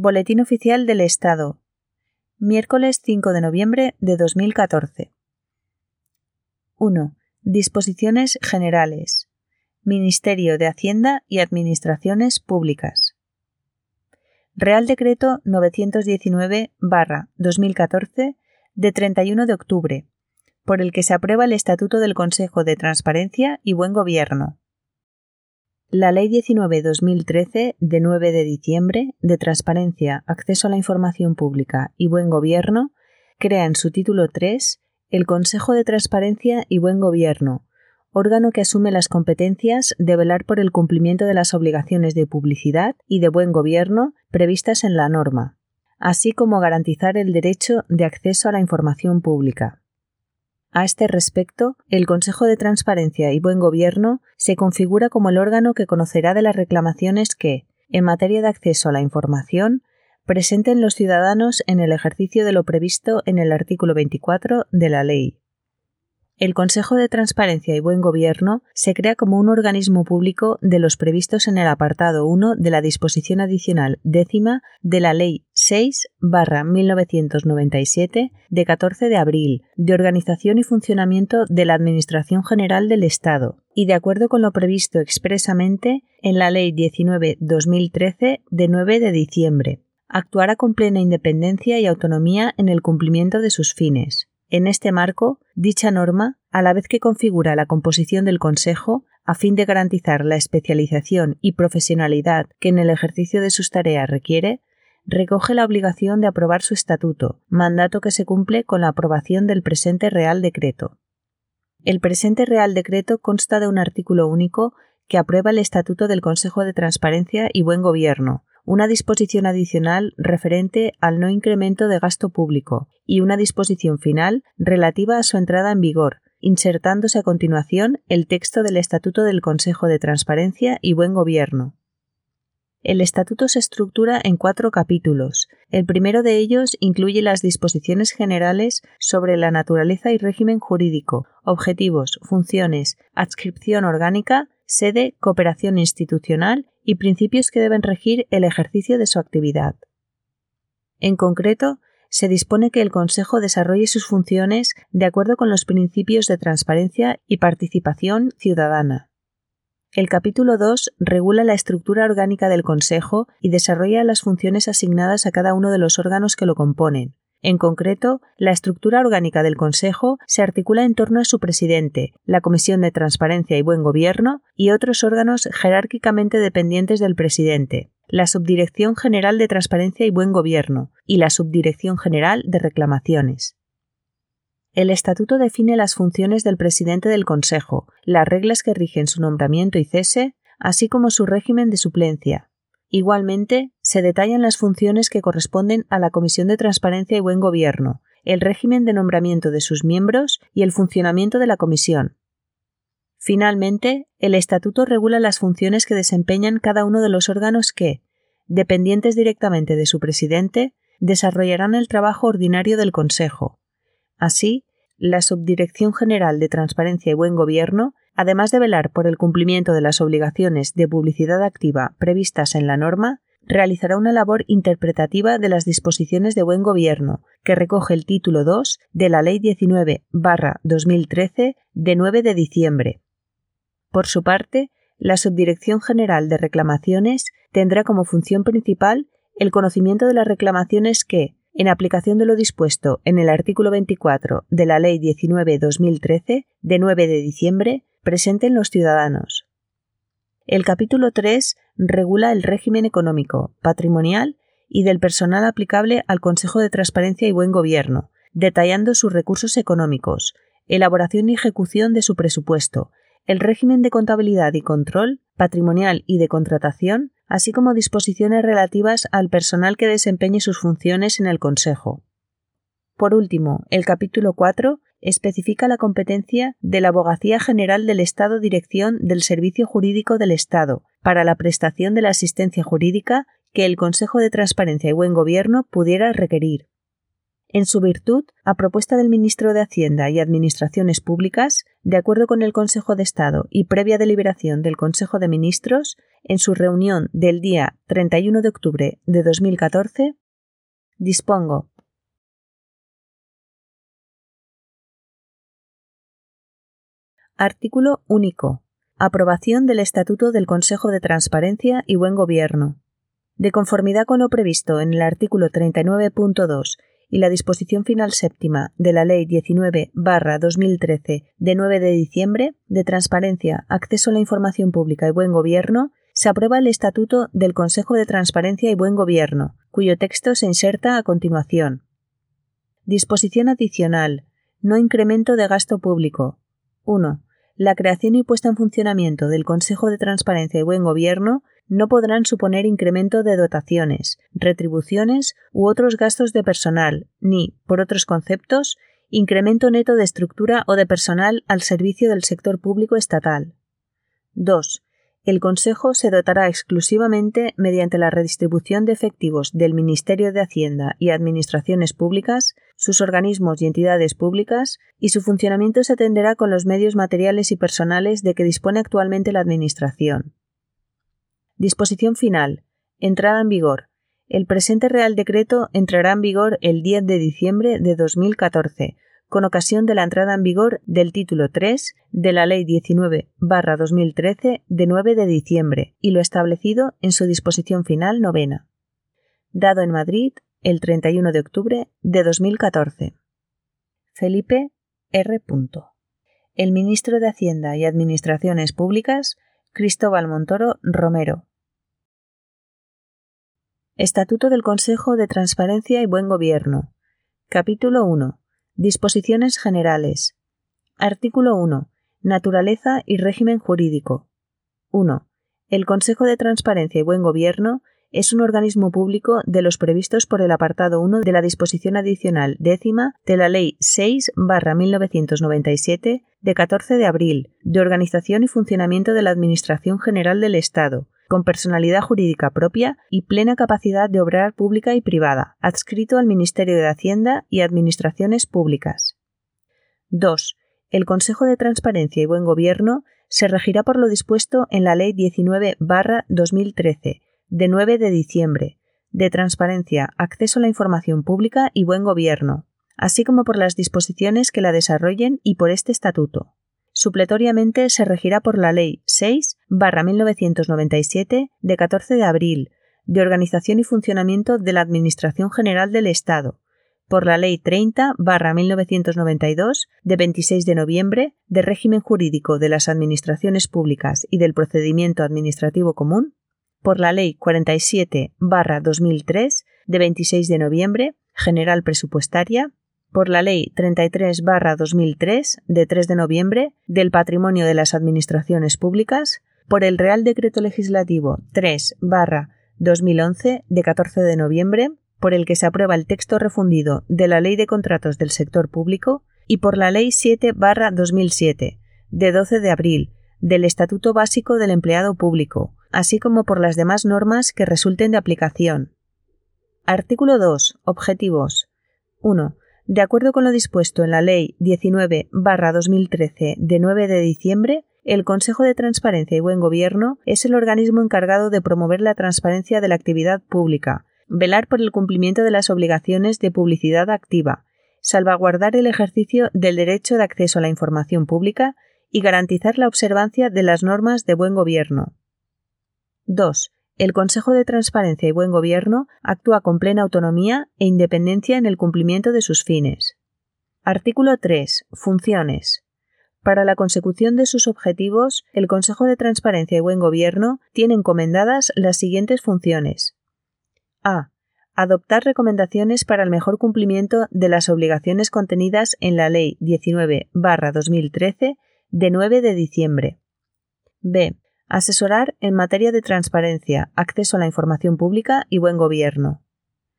Boletín Oficial del Estado. Miércoles 5 de noviembre de 2014. 1. Disposiciones generales. Ministerio de Hacienda y Administraciones Públicas. Real Decreto 919-2014 de 31 de octubre, por el que se aprueba el Estatuto del Consejo de Transparencia y Buen Gobierno. La Ley 19-2013 de 9 de diciembre de Transparencia, Acceso a la Información Pública y Buen Gobierno crea en su título 3 el Consejo de Transparencia y Buen Gobierno, órgano que asume las competencias de velar por el cumplimiento de las obligaciones de publicidad y de buen gobierno previstas en la norma, así como garantizar el derecho de acceso a la información pública. A este respecto, el Consejo de Transparencia y Buen Gobierno se configura como el órgano que conocerá de las reclamaciones que, en materia de acceso a la información, presenten los ciudadanos en el ejercicio de lo previsto en el artículo 24 de la ley. El Consejo de Transparencia y Buen Gobierno se crea como un organismo público de los previstos en el apartado 1 de la disposición adicional décima de la Ley 6-1997 de 14 de abril de organización y funcionamiento de la Administración General del Estado y de acuerdo con lo previsto expresamente en la Ley 19-2013 de 9 de diciembre. Actuará con plena independencia y autonomía en el cumplimiento de sus fines en este marco, dicha norma, a la vez que configura la composición del Consejo, a fin de garantizar la especialización y profesionalidad que en el ejercicio de sus tareas requiere, recoge la obligación de aprobar su estatuto, mandato que se cumple con la aprobación del presente Real Decreto. El presente Real Decreto consta de un artículo único que aprueba el Estatuto del Consejo de Transparencia y Buen Gobierno, una disposición adicional referente al no incremento de gasto público y una disposición final relativa a su entrada en vigor, insertándose a continuación el texto del Estatuto del Consejo de Transparencia y Buen Gobierno. El estatuto se estructura en cuatro capítulos. El primero de ellos incluye las disposiciones generales sobre la naturaleza y régimen jurídico, objetivos, funciones, adscripción orgánica, sede, cooperación institucional y principios que deben regir el ejercicio de su actividad. En concreto, se dispone que el Consejo desarrolle sus funciones de acuerdo con los principios de transparencia y participación ciudadana. El capítulo 2 regula la estructura orgánica del Consejo y desarrolla las funciones asignadas a cada uno de los órganos que lo componen, en concreto, la estructura orgánica del Consejo se articula en torno a su presidente, la Comisión de Transparencia y Buen Gobierno y otros órganos jerárquicamente dependientes del presidente, la Subdirección General de Transparencia y Buen Gobierno y la Subdirección General de Reclamaciones. El Estatuto define las funciones del presidente del Consejo, las reglas que rigen su nombramiento y cese, así como su régimen de suplencia, Igualmente, se detallan las funciones que corresponden a la Comisión de Transparencia y Buen Gobierno, el régimen de nombramiento de sus miembros y el funcionamiento de la Comisión. Finalmente, el Estatuto regula las funciones que desempeñan cada uno de los órganos que, dependientes directamente de su presidente, desarrollarán el trabajo ordinario del Consejo. Así, la Subdirección General de Transparencia y Buen Gobierno además de velar por el cumplimiento de las obligaciones de publicidad activa previstas en la norma, realizará una labor interpretativa de las disposiciones de buen gobierno, que recoge el título 2 de la Ley 19-2013 de 9 de diciembre. Por su parte, la Subdirección General de Reclamaciones tendrá como función principal el conocimiento de las reclamaciones que, en aplicación de lo dispuesto en el artículo 24 de la Ley 19-2013 de 9 de diciembre, presenten los ciudadanos. El capítulo 3 regula el régimen económico, patrimonial y del personal aplicable al Consejo de Transparencia y Buen Gobierno, detallando sus recursos económicos, elaboración y ejecución de su presupuesto, el régimen de contabilidad y control, patrimonial y de contratación, así como disposiciones relativas al personal que desempeñe sus funciones en el Consejo. Por último, el capítulo 4 especifica la competencia de la Abogacía General del Estado Dirección del Servicio Jurídico del Estado para la prestación de la asistencia jurídica que el Consejo de Transparencia y Buen Gobierno pudiera requerir. en su virtud, a propuesta del ministro de Hacienda y Administraciones Públicas, de acuerdo con el Consejo de Estado y previa deliberación del Consejo de Ministros, en su reunión del día 31 de octubre de 2014, dispongo Artículo único. Aprobación del Estatuto del Consejo de Transparencia y Buen Gobierno. De conformidad con lo previsto en el artículo 39.2 y la disposición final séptima de la Ley 19-2013 de 9 de diciembre de Transparencia, Acceso a la Información Pública y Buen Gobierno, se aprueba el Estatuto del Consejo de Transparencia y Buen Gobierno, cuyo texto se inserta a continuación. Disposición adicional. No incremento de gasto público. 1. La creación y puesta en funcionamiento del Consejo de Transparencia y Buen Gobierno no podrán suponer incremento de dotaciones, retribuciones u otros gastos de personal, ni, por otros conceptos, incremento neto de estructura o de personal al servicio del sector público estatal. 2. El Consejo se dotará exclusivamente mediante la redistribución de efectivos del Ministerio de Hacienda y Administraciones Públicas, sus organismos y entidades públicas, y su funcionamiento se atenderá con los medios materiales y personales de que dispone actualmente la Administración. Disposición final. Entrada en vigor. El presente Real Decreto entrará en vigor el 10 de diciembre de 2014, con ocasión de la entrada en vigor del título 3 de la Ley 19-2013 de 9 de diciembre y lo establecido en su disposición final novena. Dado en Madrid el 31 de octubre de 2014. Felipe R. El ministro de Hacienda y Administraciones Públicas, Cristóbal Montoro Romero, Estatuto del Consejo de Transparencia y Buen Gobierno. Capítulo 1. Disposiciones generales. Artículo 1. Naturaleza y régimen jurídico. 1. El Consejo de Transparencia y Buen Gobierno es un organismo público de los previstos por el apartado 1 de la disposición adicional décima de la Ley 6-1997 de 14 de abril de organización y funcionamiento de la Administración General del Estado, con personalidad jurídica propia y plena capacidad de obrar pública y privada, adscrito al Ministerio de Hacienda y Administraciones Públicas. 2. El Consejo de Transparencia y Buen Gobierno se regirá por lo dispuesto en la Ley 19-2013, de 9 de diciembre, de Transparencia, Acceso a la Información Pública y Buen Gobierno, así como por las disposiciones que la desarrollen y por este estatuto. Supletoriamente se regirá por la Ley 6-1997 de 14 de abril de Organización y Funcionamiento de la Administración General del Estado, por la Ley 30-1992 de 26 de noviembre de Régimen Jurídico de las Administraciones Públicas y del Procedimiento Administrativo Común, por la Ley 47-2003 de 26 de noviembre General Presupuestaria por la Ley 33-2003 de 3 de noviembre del Patrimonio de las Administraciones Públicas, por el Real Decreto Legislativo 3-2011 de 14 de noviembre, por el que se aprueba el texto refundido de la Ley de Contratos del Sector Público, y por la Ley 7-2007 de 12 de abril del Estatuto Básico del Empleado Público, así como por las demás normas que resulten de aplicación. Artículo 2. Objetivos. 1 de acuerdo con lo dispuesto en la Ley 19-2013 de 9 de diciembre, el Consejo de Transparencia y Buen Gobierno es el organismo encargado de promover la transparencia de la actividad pública, velar por el cumplimiento de las obligaciones de publicidad activa, salvaguardar el ejercicio del derecho de acceso a la información pública y garantizar la observancia de las normas de buen gobierno. 2. El Consejo de Transparencia y Buen Gobierno actúa con plena autonomía e independencia en el cumplimiento de sus fines. Artículo 3. Funciones. Para la consecución de sus objetivos, el Consejo de Transparencia y Buen Gobierno tiene encomendadas las siguientes funciones. A. Adoptar recomendaciones para el mejor cumplimiento de las obligaciones contenidas en la Ley 19-2013 de 9 de diciembre. B Asesorar en materia de transparencia, acceso a la información pública y buen gobierno.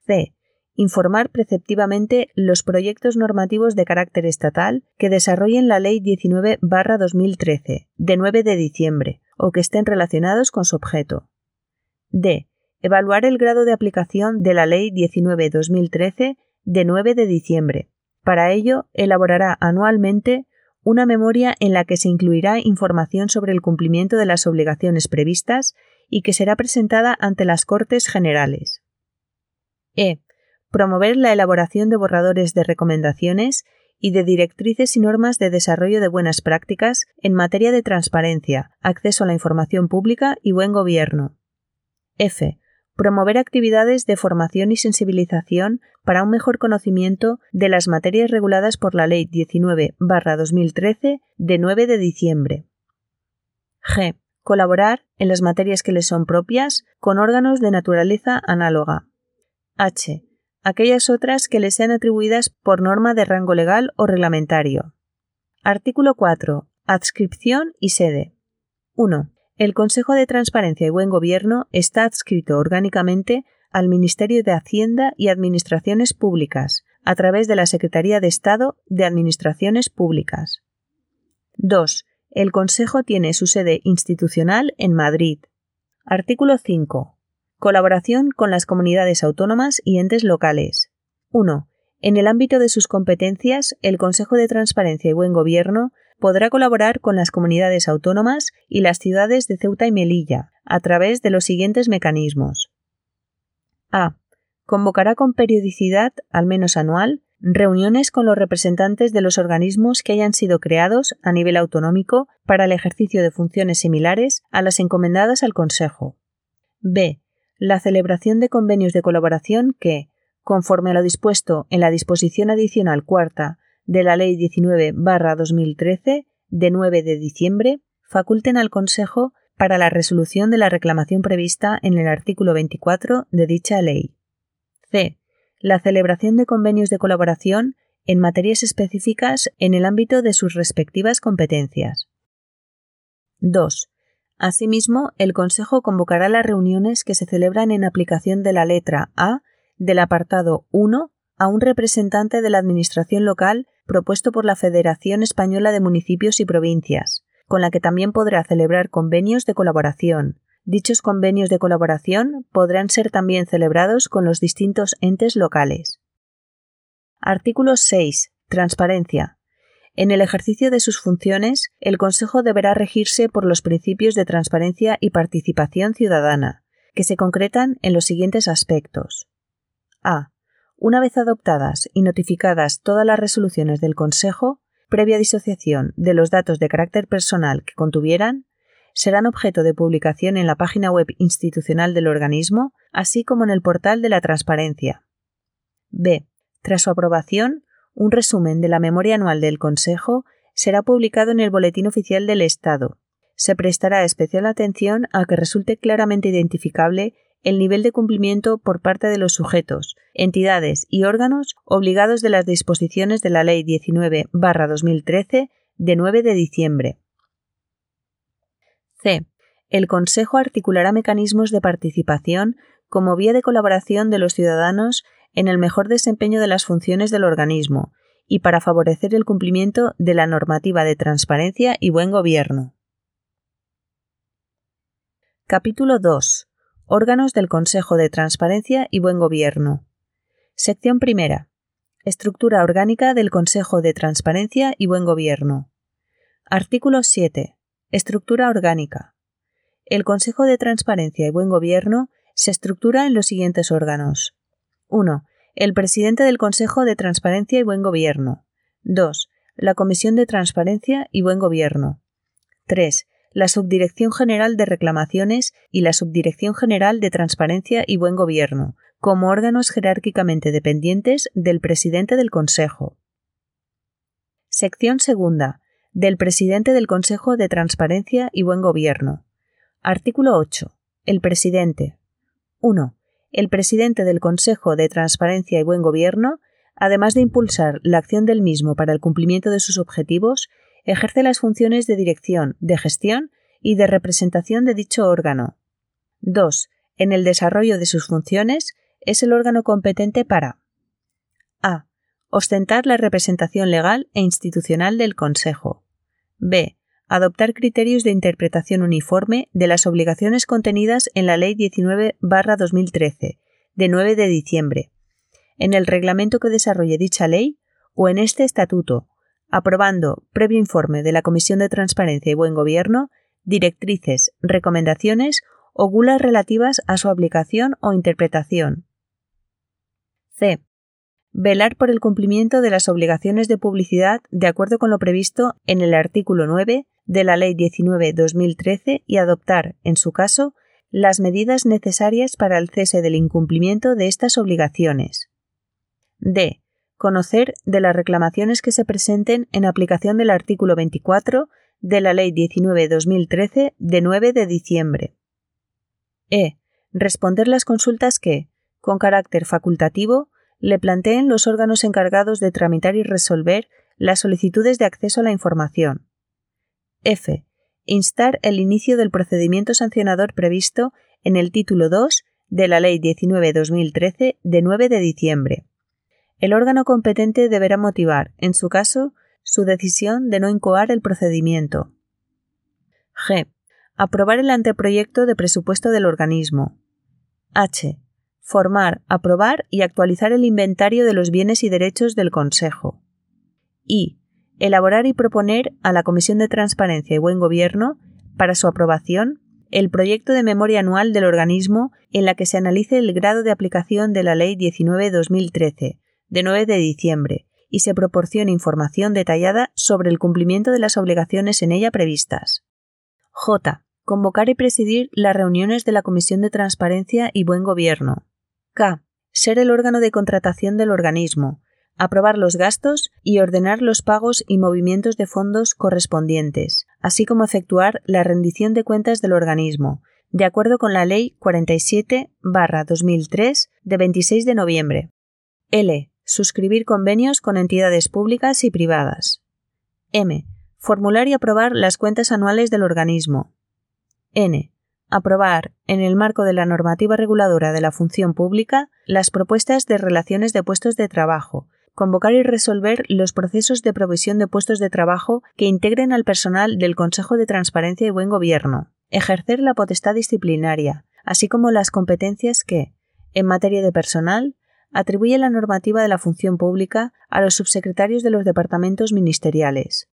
C. Informar preceptivamente los proyectos normativos de carácter estatal que desarrollen la Ley 19-2013, de 9 de diciembre, o que estén relacionados con su objeto. D. Evaluar el grado de aplicación de la Ley 19-2013 de 9 de diciembre. Para ello, elaborará anualmente una memoria en la que se incluirá información sobre el cumplimiento de las obligaciones previstas y que será presentada ante las Cortes Generales. E. Promover la elaboración de borradores de recomendaciones y de directrices y normas de desarrollo de buenas prácticas en materia de transparencia, acceso a la información pública y buen gobierno. F. Promover actividades de formación y sensibilización para un mejor conocimiento de las materias reguladas por la Ley 19-2013 de 9 de diciembre. G. Colaborar, en las materias que le son propias, con órganos de naturaleza análoga. H aquellas otras que le sean atribuidas por norma de rango legal o reglamentario. Artículo 4. Adscripción y sede. 1. El Consejo de Transparencia y Buen Gobierno está adscrito orgánicamente al Ministerio de Hacienda y Administraciones Públicas, a través de la Secretaría de Estado de Administraciones Públicas. 2. El Consejo tiene su sede institucional en Madrid. Artículo 5. Colaboración con las comunidades autónomas y entes locales. 1. En el ámbito de sus competencias, el Consejo de Transparencia y Buen Gobierno podrá colaborar con las comunidades autónomas y las ciudades de Ceuta y Melilla a través de los siguientes mecanismos. A. Convocará con periodicidad, al menos anual, reuniones con los representantes de los organismos que hayan sido creados a nivel autonómico para el ejercicio de funciones similares a las encomendadas al Consejo. B la celebración de convenios de colaboración que, conforme a lo dispuesto en la disposición adicional cuarta de la Ley 19-2013 de 9 de diciembre, faculten al Consejo para la resolución de la reclamación prevista en el artículo 24 de dicha ley. C. La celebración de convenios de colaboración en materias específicas en el ámbito de sus respectivas competencias. 2. Asimismo, el Consejo convocará las reuniones que se celebran en aplicación de la letra A del apartado 1 a un representante de la Administración local propuesto por la Federación Española de Municipios y Provincias, con la que también podrá celebrar convenios de colaboración. Dichos convenios de colaboración podrán ser también celebrados con los distintos entes locales. Artículo 6. Transparencia. En el ejercicio de sus funciones, el Consejo deberá regirse por los principios de transparencia y participación ciudadana, que se concretan en los siguientes aspectos. A. Una vez adoptadas y notificadas todas las resoluciones del Consejo, previa disociación de los datos de carácter personal que contuvieran, serán objeto de publicación en la página web institucional del organismo, así como en el portal de la transparencia. B. Tras su aprobación, un resumen de la memoria anual del Consejo será publicado en el Boletín Oficial del Estado. Se prestará especial atención a que resulte claramente identificable el nivel de cumplimiento por parte de los sujetos, entidades y órganos obligados de las disposiciones de la Ley 19-2013 de 9 de diciembre. C. El Consejo articulará mecanismos de participación como vía de colaboración de los ciudadanos en el mejor desempeño de las funciones del organismo y para favorecer el cumplimiento de la normativa de transparencia y buen gobierno. Capítulo 2. Órganos del Consejo de Transparencia y Buen Gobierno. Sección primera. Estructura orgánica del Consejo de Transparencia y Buen Gobierno. Artículo 7. Estructura orgánica. El Consejo de Transparencia y Buen Gobierno se estructura en los siguientes órganos. 1. El presidente del Consejo de Transparencia y Buen Gobierno. 2. La Comisión de Transparencia y Buen Gobierno. 3. La Subdirección General de Reclamaciones y la Subdirección General de Transparencia y Buen Gobierno, como órganos jerárquicamente dependientes del presidente del Consejo. Sección segunda. Del presidente del Consejo de Transparencia y Buen Gobierno. Artículo 8. El presidente. 1 el presidente del Consejo de Transparencia y Buen Gobierno, además de impulsar la acción del mismo para el cumplimiento de sus objetivos, ejerce las funciones de dirección, de gestión y de representación de dicho órgano. 2. En el desarrollo de sus funciones, es el órgano competente para a. Ostentar la representación legal e institucional del Consejo. b adoptar criterios de interpretación uniforme de las obligaciones contenidas en la Ley 19-2013, de 9 de diciembre, en el reglamento que desarrolle dicha ley o en este estatuto, aprobando, previo informe de la Comisión de Transparencia y Buen Gobierno, directrices, recomendaciones o gulas relativas a su aplicación o interpretación. C. Velar por el cumplimiento de las obligaciones de publicidad de acuerdo con lo previsto en el artículo 9 de la Ley 19-2013 y adoptar, en su caso, las medidas necesarias para el cese del incumplimiento de estas obligaciones. D. Conocer de las reclamaciones que se presenten en aplicación del artículo 24 de la Ley 19-2013 de 9 de diciembre. E. Responder las consultas que, con carácter facultativo, le planteen los órganos encargados de tramitar y resolver las solicitudes de acceso a la información. F. Instar el inicio del procedimiento sancionador previsto en el título 2 de la Ley 19-2013 de 9 de diciembre. El órgano competente deberá motivar, en su caso, su decisión de no incoar el procedimiento. G. Aprobar el anteproyecto de presupuesto del organismo. H. Formar, aprobar y actualizar el inventario de los bienes y derechos del Consejo. I. Elaborar y proponer a la Comisión de Transparencia y Buen Gobierno, para su aprobación, el proyecto de memoria anual del organismo en la que se analice el grado de aplicación de la Ley 19-2013, de 9 de diciembre, y se proporcione información detallada sobre el cumplimiento de las obligaciones en ella previstas. J. Convocar y presidir las reuniones de la Comisión de Transparencia y Buen Gobierno. K. Ser el órgano de contratación del organismo, aprobar los gastos y ordenar los pagos y movimientos de fondos correspondientes, así como efectuar la rendición de cuentas del organismo, de acuerdo con la Ley 47-2003 de 26 de noviembre. L. Suscribir convenios con entidades públicas y privadas. M. Formular y aprobar las cuentas anuales del organismo. N. Aprobar, en el marco de la normativa reguladora de la función pública, las propuestas de relaciones de puestos de trabajo, convocar y resolver los procesos de provisión de puestos de trabajo que integren al personal del Consejo de Transparencia y Buen Gobierno, ejercer la potestad disciplinaria, así como las competencias que, en materia de personal, atribuye la normativa de la función pública a los subsecretarios de los departamentos ministeriales.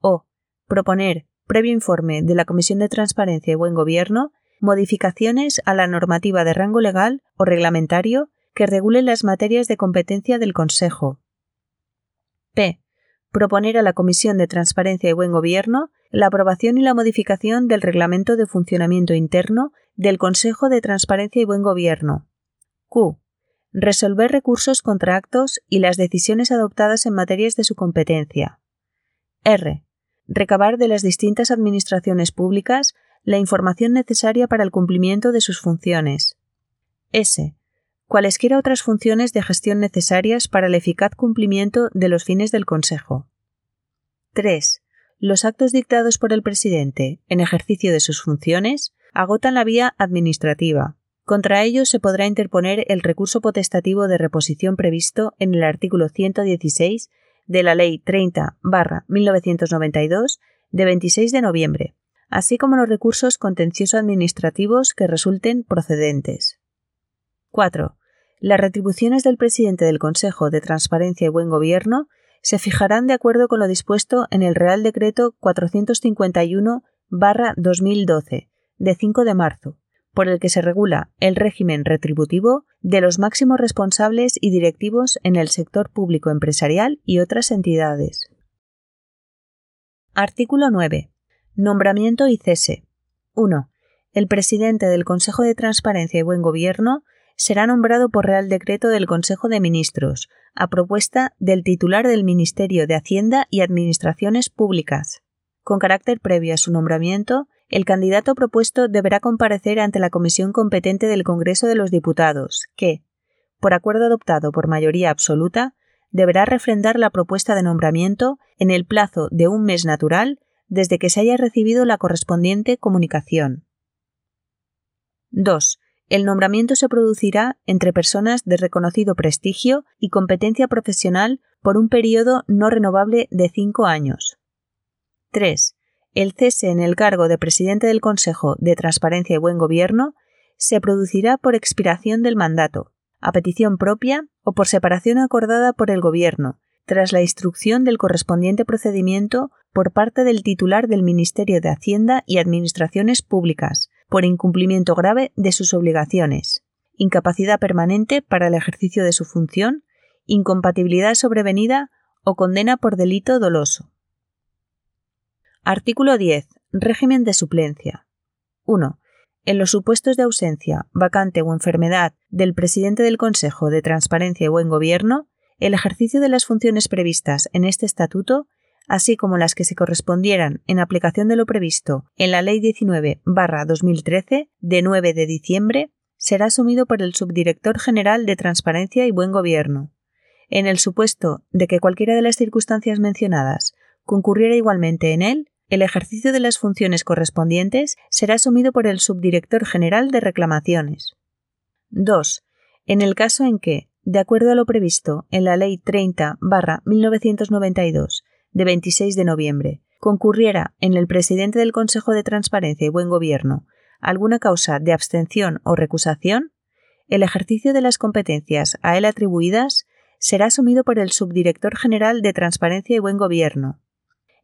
O. Proponer, previo informe de la Comisión de Transparencia y Buen Gobierno, modificaciones a la normativa de rango legal o reglamentario que regule las materias de competencia del Consejo. P. Proponer a la Comisión de Transparencia y Buen Gobierno la aprobación y la modificación del Reglamento de Funcionamiento Interno del Consejo de Transparencia y Buen Gobierno. Q resolver recursos contra actos y las decisiones adoptadas en materias de su competencia. R. Recabar de las distintas administraciones públicas la información necesaria para el cumplimiento de sus funciones. S. Cualesquiera otras funciones de gestión necesarias para el eficaz cumplimiento de los fines del Consejo. 3. Los actos dictados por el presidente en ejercicio de sus funciones agotan la vía administrativa, contra ellos se podrá interponer el recurso potestativo de reposición previsto en el artículo 116 de la Ley 30-1992 de 26 de noviembre, así como los recursos contencioso-administrativos que resulten procedentes. 4. Las retribuciones del presidente del Consejo de Transparencia y Buen Gobierno se fijarán de acuerdo con lo dispuesto en el Real Decreto 451-2012 de 5 de marzo, por el que se regula el régimen retributivo de los máximos responsables y directivos en el sector público empresarial y otras entidades. Artículo 9. Nombramiento y cese. 1. El presidente del Consejo de Transparencia y Buen Gobierno será nombrado por Real Decreto del Consejo de Ministros, a propuesta del titular del Ministerio de Hacienda y Administraciones Públicas. Con carácter previo a su nombramiento, el candidato propuesto deberá comparecer ante la comisión competente del Congreso de los Diputados, que, por acuerdo adoptado por mayoría absoluta, deberá refrendar la propuesta de nombramiento en el plazo de un mes natural desde que se haya recibido la correspondiente comunicación. 2. El nombramiento se producirá entre personas de reconocido prestigio y competencia profesional por un periodo no renovable de cinco años. 3 el cese en el cargo de presidente del Consejo de Transparencia y Buen Gobierno se producirá por expiración del mandato, a petición propia o por separación acordada por el Gobierno, tras la instrucción del correspondiente procedimiento por parte del titular del Ministerio de Hacienda y Administraciones Públicas, por incumplimiento grave de sus obligaciones, incapacidad permanente para el ejercicio de su función, incompatibilidad sobrevenida o condena por delito doloso. Artículo 10. Régimen de suplencia. 1. En los supuestos de ausencia, vacante o enfermedad del presidente del Consejo de Transparencia y Buen Gobierno, el ejercicio de las funciones previstas en este estatuto, así como las que se correspondieran en aplicación de lo previsto en la Ley 19-2013 de 9 de diciembre, será asumido por el Subdirector General de Transparencia y Buen Gobierno. En el supuesto de que cualquiera de las circunstancias mencionadas concurriera igualmente en él, el ejercicio de las funciones correspondientes será asumido por el Subdirector General de Reclamaciones. 2. En el caso en que, de acuerdo a lo previsto en la Ley 30-1992 de 26 de noviembre, concurriera en el presidente del Consejo de Transparencia y Buen Gobierno alguna causa de abstención o recusación, el ejercicio de las competencias a él atribuidas será asumido por el Subdirector General de Transparencia y Buen Gobierno,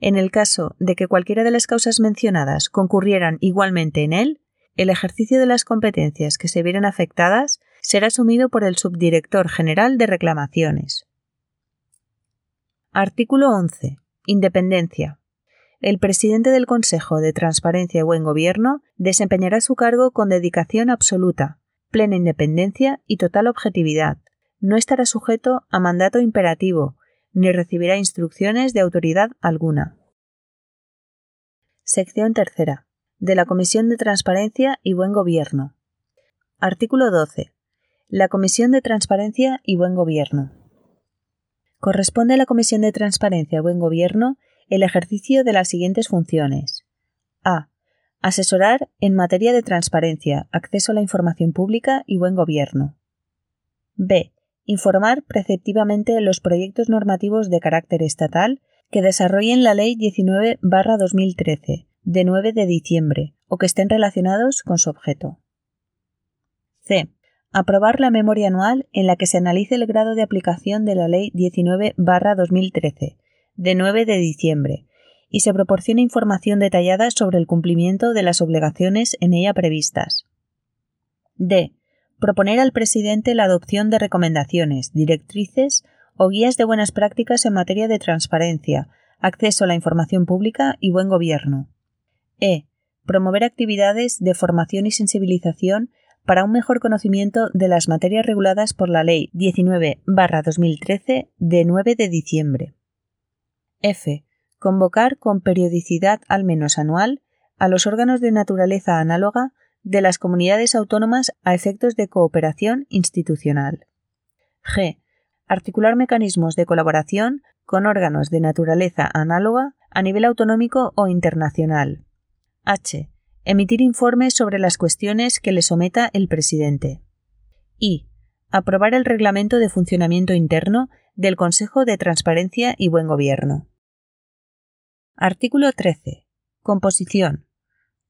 en el caso de que cualquiera de las causas mencionadas concurrieran igualmente en él, el ejercicio de las competencias que se vieran afectadas será asumido por el Subdirector General de Reclamaciones. Artículo 11. Independencia. El presidente del Consejo de Transparencia y Buen Gobierno desempeñará su cargo con dedicación absoluta, plena independencia y total objetividad. No estará sujeto a mandato imperativo, ni recibirá instrucciones de autoridad alguna. Sección tercera. De la Comisión de Transparencia y Buen Gobierno. Artículo 12. La Comisión de Transparencia y Buen Gobierno. Corresponde a la Comisión de Transparencia y Buen Gobierno el ejercicio de las siguientes funciones. A. Asesorar en materia de transparencia, acceso a la información pública y buen gobierno. B informar preceptivamente los proyectos normativos de carácter estatal que desarrollen la Ley 19-2013, de 9 de diciembre, o que estén relacionados con su objeto. C. Aprobar la memoria anual en la que se analice el grado de aplicación de la Ley 19-2013, de 9 de diciembre, y se proporcione información detallada sobre el cumplimiento de las obligaciones en ella previstas. D proponer al presidente la adopción de recomendaciones, directrices o guías de buenas prácticas en materia de transparencia, acceso a la información pública y buen gobierno. E. Promover actividades de formación y sensibilización para un mejor conocimiento de las materias reguladas por la Ley 19-2013 de 9 de diciembre. F. Convocar con periodicidad al menos anual a los órganos de naturaleza análoga de las comunidades autónomas a efectos de cooperación institucional. G. Articular mecanismos de colaboración con órganos de naturaleza análoga a nivel autonómico o internacional. H. Emitir informes sobre las cuestiones que le someta el presidente. I. Aprobar el reglamento de funcionamiento interno del Consejo de Transparencia y Buen Gobierno. Artículo 13. Composición.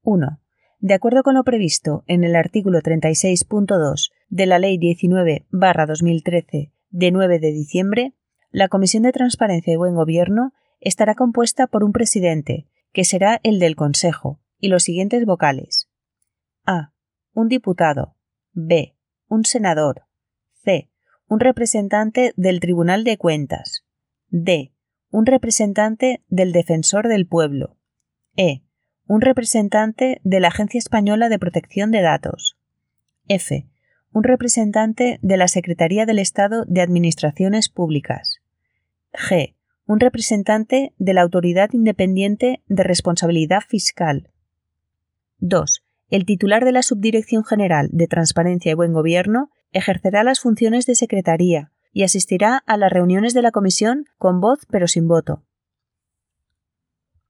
1 de acuerdo con lo previsto en el artículo 36.2 de la Ley 19-2013 de 9 de diciembre, la Comisión de Transparencia y Buen Gobierno estará compuesta por un presidente, que será el del Consejo, y los siguientes vocales. A. Un diputado. B. Un senador. C. Un representante del Tribunal de Cuentas. D. Un representante del Defensor del Pueblo. E un representante de la Agencia Española de Protección de Datos. F. Un representante de la Secretaría del Estado de Administraciones Públicas. G. Un representante de la Autoridad Independiente de Responsabilidad Fiscal. 2. El titular de la Subdirección General de Transparencia y Buen Gobierno ejercerá las funciones de secretaría y asistirá a las reuniones de la Comisión con voz pero sin voto.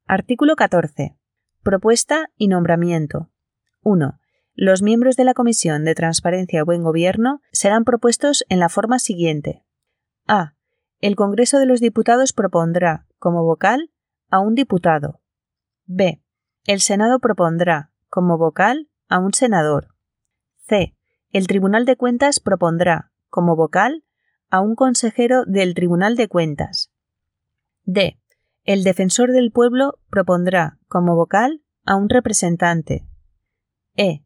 Artículo 14. Propuesta y nombramiento. 1. Los miembros de la Comisión de Transparencia y Buen Gobierno serán propuestos en la forma siguiente. A. El Congreso de los Diputados propondrá, como vocal, a un diputado. B. El Senado propondrá, como vocal, a un senador. C. El Tribunal de Cuentas propondrá, como vocal, a un consejero del Tribunal de Cuentas. D. El defensor del pueblo propondrá como vocal a un representante. E.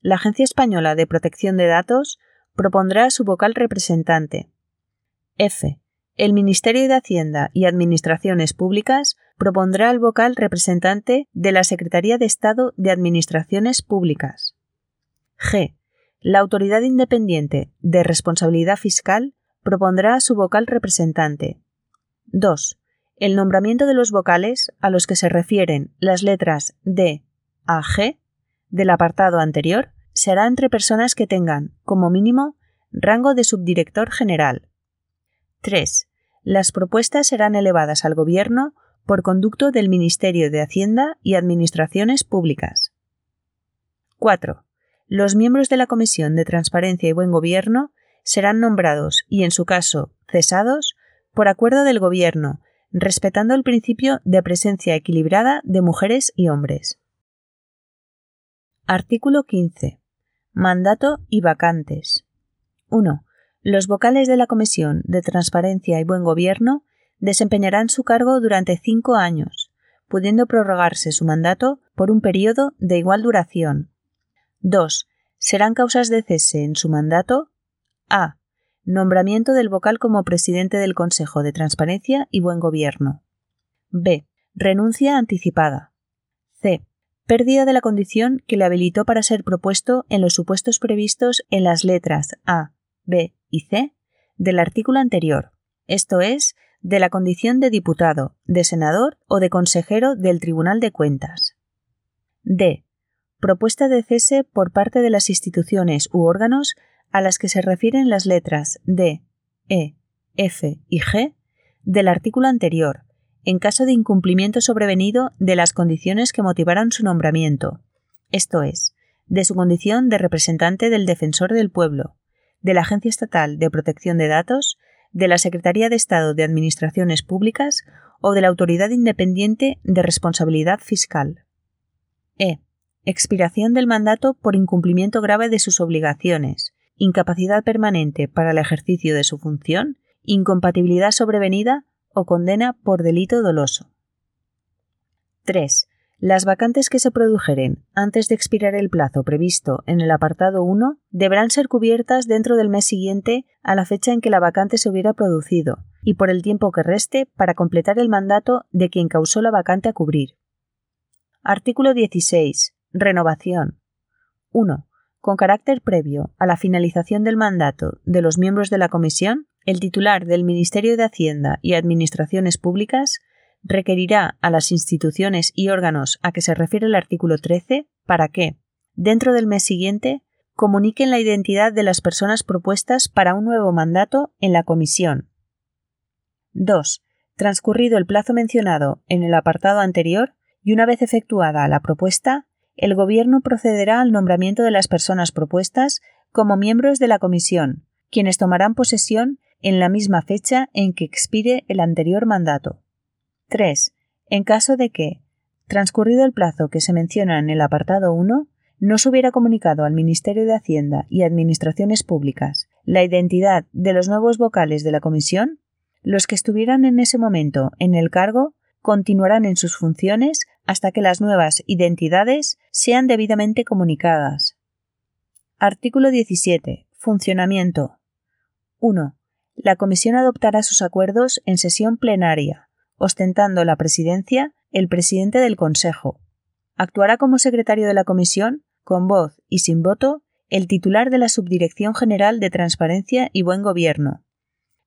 La Agencia Española de Protección de Datos propondrá a su vocal representante. F. El Ministerio de Hacienda y Administraciones Públicas propondrá al vocal representante de la Secretaría de Estado de Administraciones Públicas. G. La Autoridad Independiente de Responsabilidad Fiscal propondrá a su vocal representante. 2. El nombramiento de los vocales a los que se refieren las letras D a G del apartado anterior será entre personas que tengan, como mínimo, rango de subdirector general. 3. Las propuestas serán elevadas al Gobierno por conducto del Ministerio de Hacienda y Administraciones Públicas. 4. Los miembros de la Comisión de Transparencia y Buen Gobierno serán nombrados y, en su caso, cesados por acuerdo del Gobierno, respetando el principio de presencia equilibrada de mujeres y hombres. Artículo 15. Mandato y vacantes. 1. Los vocales de la Comisión de Transparencia y Buen Gobierno desempeñarán su cargo durante cinco años, pudiendo prorrogarse su mandato por un periodo de igual duración. 2. Serán causas de cese en su mandato a. Nombramiento del vocal como presidente del Consejo de Transparencia y Buen Gobierno. B. Renuncia anticipada. C. Pérdida de la condición que le habilitó para ser propuesto en los supuestos previstos en las letras A, B y C del artículo anterior, esto es, de la condición de diputado, de senador o de consejero del Tribunal de Cuentas. D. Propuesta de cese por parte de las instituciones u órganos a las que se refieren las letras D, E, F y G del artículo anterior, en caso de incumplimiento sobrevenido de las condiciones que motivaran su nombramiento, esto es, de su condición de representante del defensor del pueblo, de la Agencia Estatal de Protección de Datos, de la Secretaría de Estado de Administraciones Públicas o de la Autoridad Independiente de Responsabilidad Fiscal. E. Expiración del mandato por incumplimiento grave de sus obligaciones, incapacidad permanente para el ejercicio de su función, incompatibilidad sobrevenida o condena por delito doloso. 3. Las vacantes que se produjeren antes de expirar el plazo previsto en el apartado 1 deberán ser cubiertas dentro del mes siguiente a la fecha en que la vacante se hubiera producido y por el tiempo que reste para completar el mandato de quien causó la vacante a cubrir. Artículo 16. Renovación. 1. Con carácter previo a la finalización del mandato de los miembros de la Comisión, el titular del Ministerio de Hacienda y Administraciones Públicas requerirá a las instituciones y órganos a que se refiere el artículo 13 para que, dentro del mes siguiente, comuniquen la identidad de las personas propuestas para un nuevo mandato en la comisión. 2. Transcurrido el plazo mencionado en el apartado anterior y una vez efectuada la propuesta, el Gobierno procederá al nombramiento de las personas propuestas como miembros de la comisión, quienes tomarán posesión en la misma fecha en que expire el anterior mandato. 3. En caso de que, transcurrido el plazo que se menciona en el apartado 1, no se hubiera comunicado al Ministerio de Hacienda y Administraciones Públicas la identidad de los nuevos vocales de la Comisión, los que estuvieran en ese momento en el cargo continuarán en sus funciones hasta que las nuevas identidades sean debidamente comunicadas. Artículo 17. Funcionamiento. 1. La Comisión adoptará sus acuerdos en sesión plenaria ostentando la presidencia el presidente del Consejo. Actuará como secretario de la Comisión, con voz y sin voto, el titular de la Subdirección General de Transparencia y Buen Gobierno.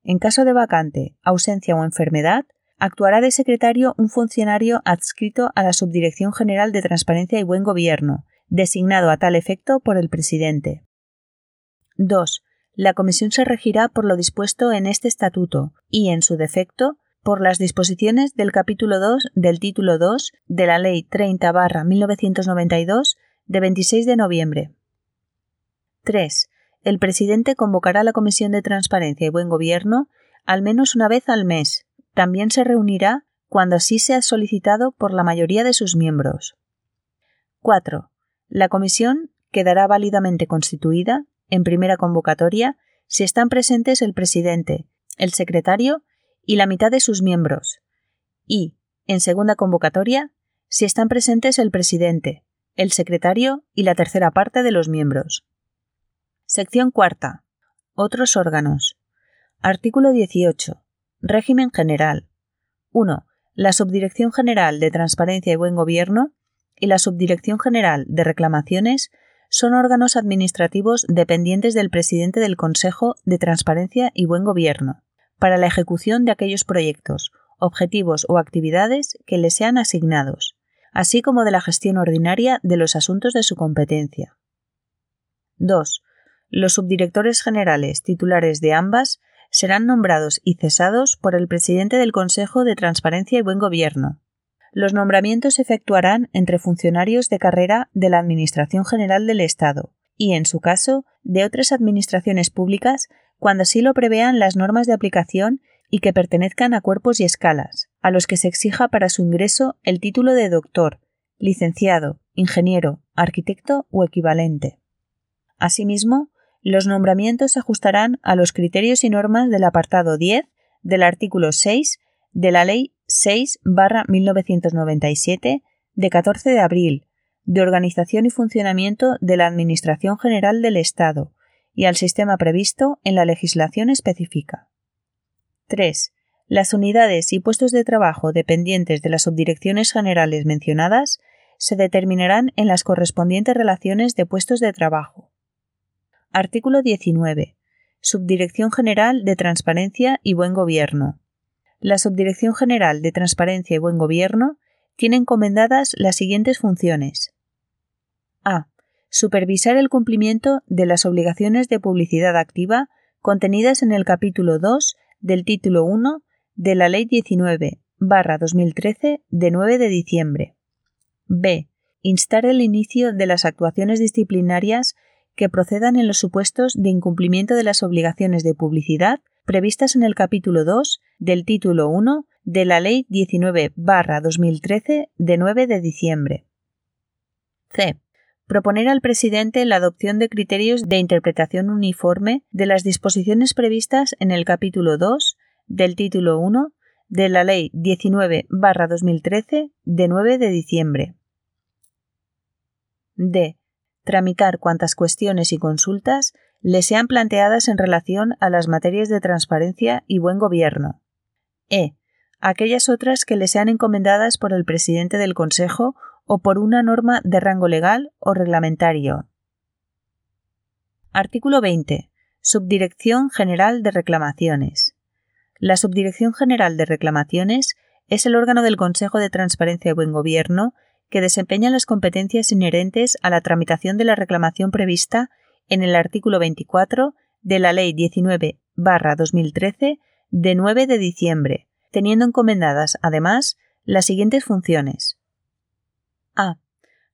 En caso de vacante, ausencia o enfermedad, actuará de secretario un funcionario adscrito a la Subdirección General de Transparencia y Buen Gobierno, designado a tal efecto por el presidente. 2. La comisión se regirá por lo dispuesto en este estatuto y, en su defecto, por las disposiciones del capítulo 2 del título 2 de la Ley 30-1992 de 26 de noviembre. 3. El presidente convocará la Comisión de Transparencia y Buen Gobierno al menos una vez al mes. También se reunirá cuando así sea solicitado por la mayoría de sus miembros. 4. La comisión quedará válidamente constituida, en primera convocatoria, si están presentes el presidente, el secretario y la mitad de sus miembros. Y, en segunda convocatoria, si están presentes el presidente, el secretario y la tercera parte de los miembros. Sección cuarta. Otros órganos. Artículo 18. Régimen general. 1. La Subdirección General de Transparencia y Buen Gobierno y la Subdirección General de Reclamaciones son órganos administrativos dependientes del presidente del Consejo de Transparencia y Buen Gobierno para la ejecución de aquellos proyectos, objetivos o actividades que le sean asignados, así como de la gestión ordinaria de los asuntos de su competencia. 2. Los subdirectores generales titulares de ambas serán nombrados y cesados por el presidente del Consejo de Transparencia y Buen Gobierno. Los nombramientos se efectuarán entre funcionarios de carrera de la Administración General del Estado y, en su caso, de otras administraciones públicas cuando así lo prevean las normas de aplicación y que pertenezcan a cuerpos y escalas, a los que se exija para su ingreso el título de doctor, licenciado, ingeniero, arquitecto o equivalente. Asimismo, los nombramientos se ajustarán a los criterios y normas del apartado 10 del artículo 6 de la Ley 6-1997 de 14 de abril de organización y funcionamiento de la Administración General del Estado y al sistema previsto en la legislación específica. 3. Las unidades y puestos de trabajo dependientes de las subdirecciones generales mencionadas se determinarán en las correspondientes relaciones de puestos de trabajo. Artículo 19. Subdirección General de Transparencia y Buen Gobierno. La Subdirección General de Transparencia y Buen Gobierno tiene encomendadas las siguientes funciones. A. Supervisar el cumplimiento de las obligaciones de publicidad activa contenidas en el capítulo 2 del título 1 de la Ley 19 2013 de 9 de diciembre. B. Instar el inicio de las actuaciones disciplinarias que procedan en los supuestos de incumplimiento de las obligaciones de publicidad previstas en el capítulo 2 del título 1 de la Ley 19 2013 de 9 de diciembre. C. Proponer al presidente la adopción de criterios de interpretación uniforme de las disposiciones previstas en el capítulo 2 del título 1 de la Ley 19 2013 de 9 de diciembre. D tramitar cuantas cuestiones y consultas le sean planteadas en relación a las materias de transparencia y buen gobierno. E. Aquellas otras que le sean encomendadas por el presidente del Consejo o por una norma de rango legal o reglamentario. Artículo 20. Subdirección General de Reclamaciones. La Subdirección General de Reclamaciones es el órgano del Consejo de Transparencia y Buen Gobierno que desempeñan las competencias inherentes a la tramitación de la reclamación prevista en el artículo 24 de la Ley 19-2013 de 9 de diciembre, teniendo encomendadas, además, las siguientes funciones. A.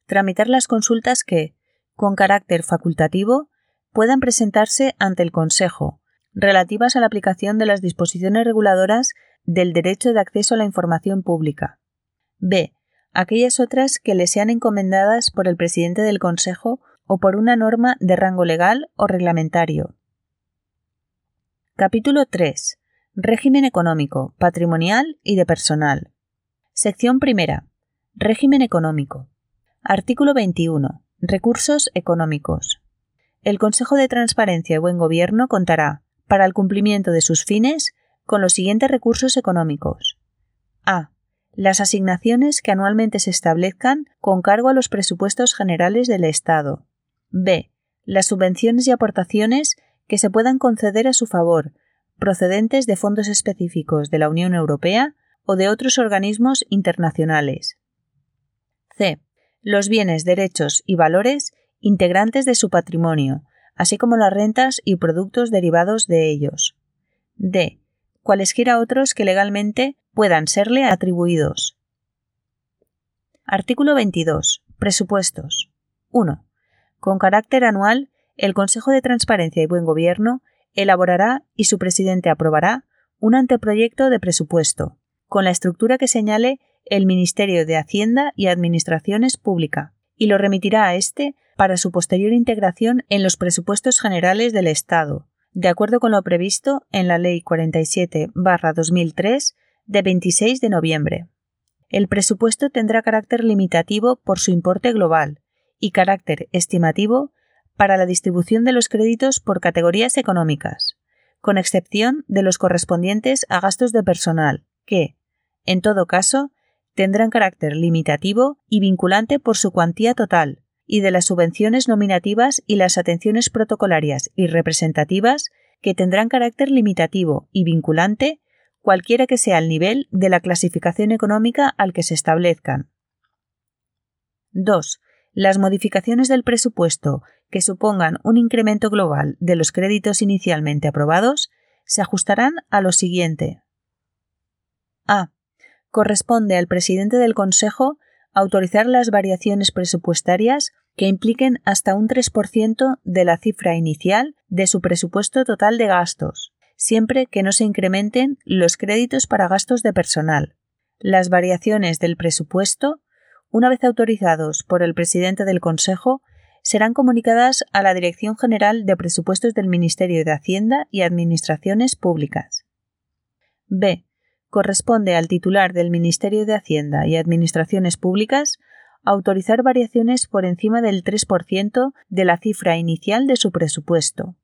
Tramitar las consultas que, con carácter facultativo, puedan presentarse ante el Consejo, relativas a la aplicación de las disposiciones reguladoras del derecho de acceso a la información pública. B aquellas otras que le sean encomendadas por el presidente del Consejo o por una norma de rango legal o reglamentario. Capítulo 3. Régimen económico, patrimonial y de personal. Sección primera. Régimen económico. Artículo 21. Recursos económicos. El Consejo de Transparencia y Buen Gobierno contará, para el cumplimiento de sus fines, con los siguientes recursos económicos. A las asignaciones que anualmente se establezcan con cargo a los presupuestos generales del Estado. B. Las subvenciones y aportaciones que se puedan conceder a su favor, procedentes de fondos específicos de la Unión Europea o de otros organismos internacionales. C. Los bienes, derechos y valores integrantes de su patrimonio, así como las rentas y productos derivados de ellos. D. Cualesquiera otros que legalmente puedan serle atribuidos. Artículo 22. Presupuestos. 1. Con carácter anual, el Consejo de Transparencia y Buen Gobierno elaborará y su presidente aprobará un anteproyecto de presupuesto, con la estructura que señale el Ministerio de Hacienda y Administraciones Pública, y lo remitirá a éste para su posterior integración en los presupuestos generales del Estado, de acuerdo con lo previsto en la Ley 47-2003 de 26 de noviembre. El presupuesto tendrá carácter limitativo por su importe global y carácter estimativo para la distribución de los créditos por categorías económicas, con excepción de los correspondientes a gastos de personal, que, en todo caso, tendrán carácter limitativo y vinculante por su cuantía total, y de las subvenciones nominativas y las atenciones protocolarias y representativas que tendrán carácter limitativo y vinculante cualquiera que sea el nivel de la clasificación económica al que se establezcan. 2. Las modificaciones del presupuesto que supongan un incremento global de los créditos inicialmente aprobados se ajustarán a lo siguiente. A. Corresponde al presidente del Consejo autorizar las variaciones presupuestarias que impliquen hasta un 3% de la cifra inicial de su presupuesto total de gastos, siempre que no se incrementen los créditos para gastos de personal. Las variaciones del presupuesto, una vez autorizados por el presidente del Consejo, serán comunicadas a la Dirección General de Presupuestos del Ministerio de Hacienda y Administraciones Públicas. B. Corresponde al titular del Ministerio de Hacienda y Administraciones Públicas autorizar variaciones por encima del 3% de la cifra inicial de su presupuesto.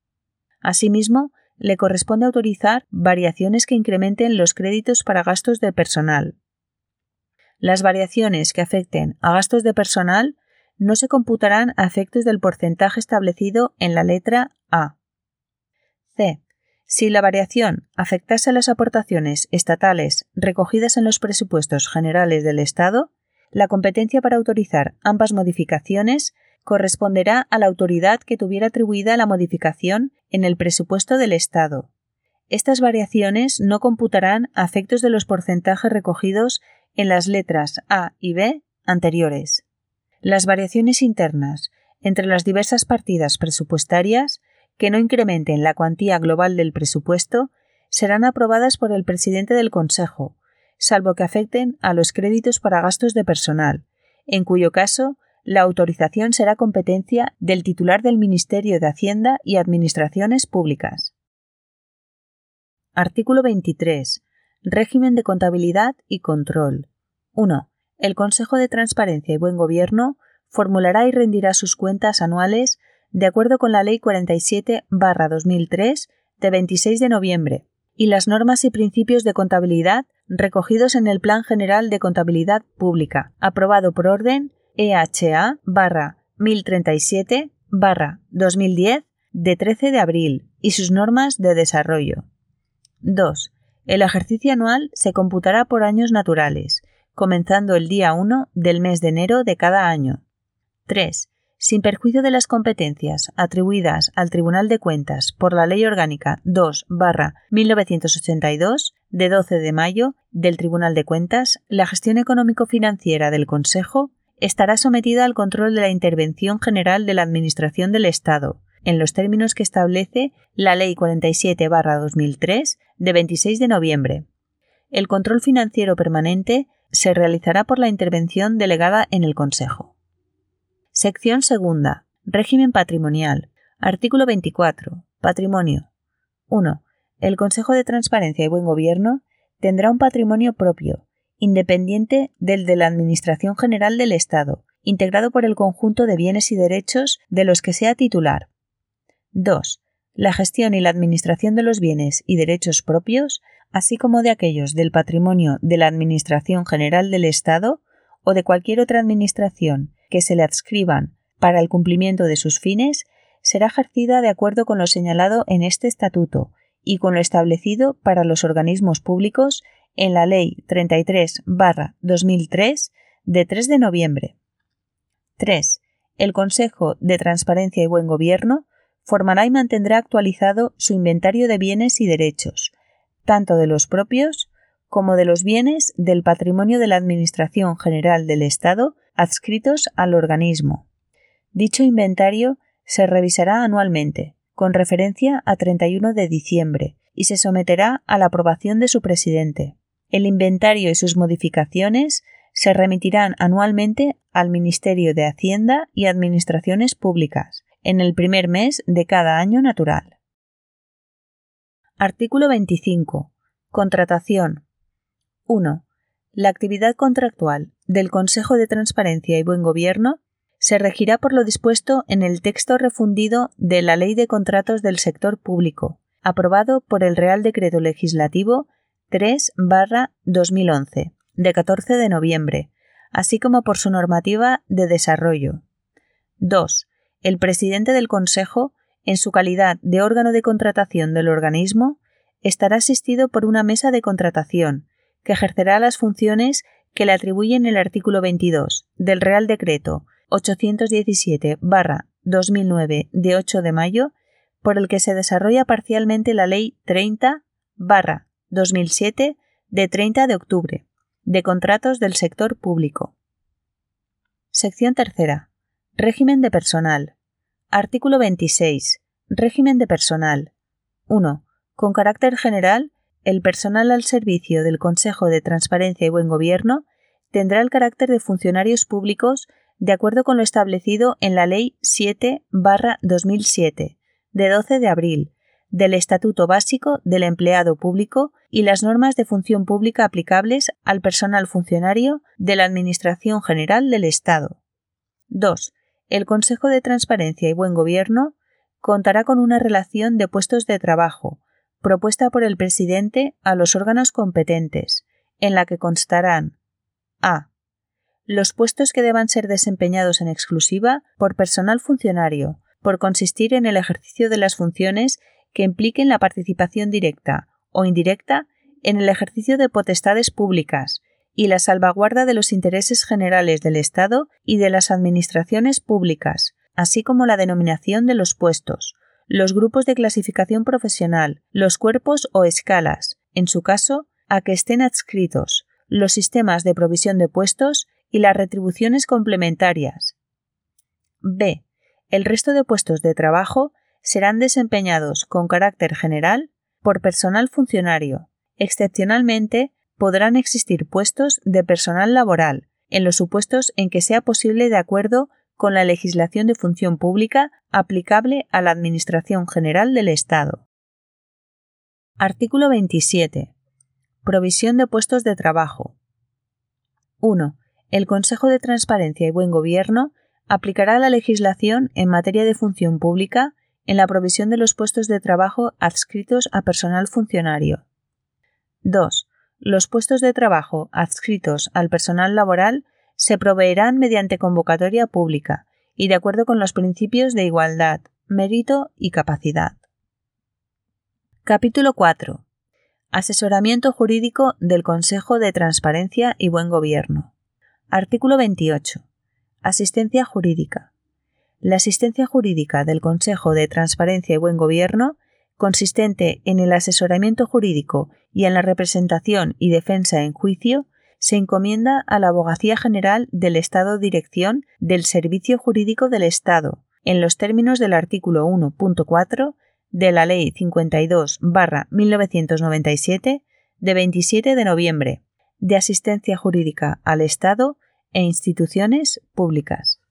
Asimismo, le corresponde autorizar variaciones que incrementen los créditos para gastos de personal. Las variaciones que afecten a gastos de personal no se computarán a efectos del porcentaje establecido en la letra A. C. Si la variación afectase a las aportaciones estatales recogidas en los presupuestos generales del Estado, la competencia para autorizar ambas modificaciones corresponderá a la autoridad que tuviera atribuida la modificación en el presupuesto del Estado. Estas variaciones no computarán a efectos de los porcentajes recogidos en las letras A y B anteriores. Las variaciones internas entre las diversas partidas presupuestarias que no incrementen la cuantía global del presupuesto serán aprobadas por el presidente del Consejo, salvo que afecten a los créditos para gastos de personal, en cuyo caso la autorización será competencia del titular del Ministerio de Hacienda y Administraciones Públicas. Artículo 23. Régimen de contabilidad y control. 1. El Consejo de Transparencia y Buen Gobierno formulará y rendirá sus cuentas anuales de acuerdo con la Ley 47-2003 de 26 de noviembre y las normas y principios de contabilidad recogidos en el Plan General de Contabilidad Pública, aprobado por orden EHA 1037 2010 de 13 de abril y sus normas de desarrollo. 2. El ejercicio anual se computará por años naturales, comenzando el día 1 del mes de enero de cada año. 3. Sin perjuicio de las competencias atribuidas al Tribunal de Cuentas por la Ley Orgánica 2-1982 de 12 de mayo del Tribunal de Cuentas, la gestión económico-financiera del Consejo estará sometida al control de la Intervención General de la Administración del Estado, en los términos que establece la Ley 47-2003 de 26 de noviembre. El control financiero permanente se realizará por la intervención delegada en el Consejo. Sección segunda. Régimen patrimonial. Artículo 24. Patrimonio. 1. El Consejo de Transparencia y Buen Gobierno tendrá un patrimonio propio, independiente del de la Administración General del Estado, integrado por el conjunto de bienes y derechos de los que sea titular. 2. La gestión y la administración de los bienes y derechos propios, así como de aquellos del patrimonio de la Administración General del Estado o de cualquier otra administración que se le adscriban para el cumplimiento de sus fines, será ejercida de acuerdo con lo señalado en este estatuto y con lo establecido para los organismos públicos en la Ley 33-2003 de 3 de noviembre. 3. El Consejo de Transparencia y Buen Gobierno formará y mantendrá actualizado su inventario de bienes y derechos, tanto de los propios como de los bienes del patrimonio de la Administración General del Estado adscritos al organismo. Dicho inventario se revisará anualmente, con referencia a 31 de diciembre, y se someterá a la aprobación de su presidente. El inventario y sus modificaciones se remitirán anualmente al Ministerio de Hacienda y Administraciones Públicas en el primer mes de cada año natural. Artículo 25. Contratación. 1. La actividad contractual del Consejo de Transparencia y Buen Gobierno se regirá por lo dispuesto en el texto refundido de la Ley de Contratos del Sector Público, aprobado por el Real Decreto Legislativo 3-2011, de 14 de noviembre, así como por su normativa de desarrollo. 2. El presidente del Consejo, en su calidad de órgano de contratación del organismo, estará asistido por una mesa de contratación, que ejercerá las funciones que le atribuyen el artículo 22 del Real Decreto 817-2009 de 8 de mayo, por el que se desarrolla parcialmente la Ley 30-2007 de 30 de octubre de contratos del sector público. Sección tercera. Régimen de personal. Artículo 26. Régimen de personal. 1. Con carácter general, el personal al servicio del Consejo de Transparencia y Buen Gobierno tendrá el carácter de funcionarios públicos de acuerdo con lo establecido en la Ley 7-2007, de 12 de abril, del Estatuto Básico del Empleado Público y las normas de función pública aplicables al personal funcionario de la Administración General del Estado. 2. El Consejo de Transparencia y Buen Gobierno contará con una relación de puestos de trabajo, propuesta por el presidente a los órganos competentes, en la que constarán a. Los puestos que deban ser desempeñados en exclusiva por personal funcionario, por consistir en el ejercicio de las funciones que impliquen la participación directa o indirecta en el ejercicio de potestades públicas y la salvaguarda de los intereses generales del Estado y de las administraciones públicas, así como la denominación de los puestos, los grupos de clasificación profesional, los cuerpos o escalas, en su caso, a que estén adscritos, los sistemas de provisión de puestos y las retribuciones complementarias. B. El resto de puestos de trabajo serán desempeñados con carácter general por personal funcionario. Excepcionalmente, podrán existir puestos de personal laboral, en los supuestos en que sea posible de acuerdo con la legislación de función pública aplicable a la Administración General del Estado. Artículo 27. Provisión de puestos de trabajo. 1. El Consejo de Transparencia y Buen Gobierno aplicará la legislación en materia de función pública en la provisión de los puestos de trabajo adscritos a personal funcionario. 2. Los puestos de trabajo adscritos al personal laboral se proveerán mediante convocatoria pública y de acuerdo con los principios de igualdad, mérito y capacidad. Capítulo 4. Asesoramiento jurídico del Consejo de Transparencia y Buen Gobierno. Artículo 28. Asistencia jurídica. La asistencia jurídica del Consejo de Transparencia y Buen Gobierno, consistente en el asesoramiento jurídico y en la representación y defensa en juicio, se encomienda a la Abogacía General del Estado Dirección del Servicio Jurídico del Estado, en los términos del artículo 1.4 de la Ley 52-1997 de 27 de noviembre de asistencia jurídica al Estado e instituciones públicas.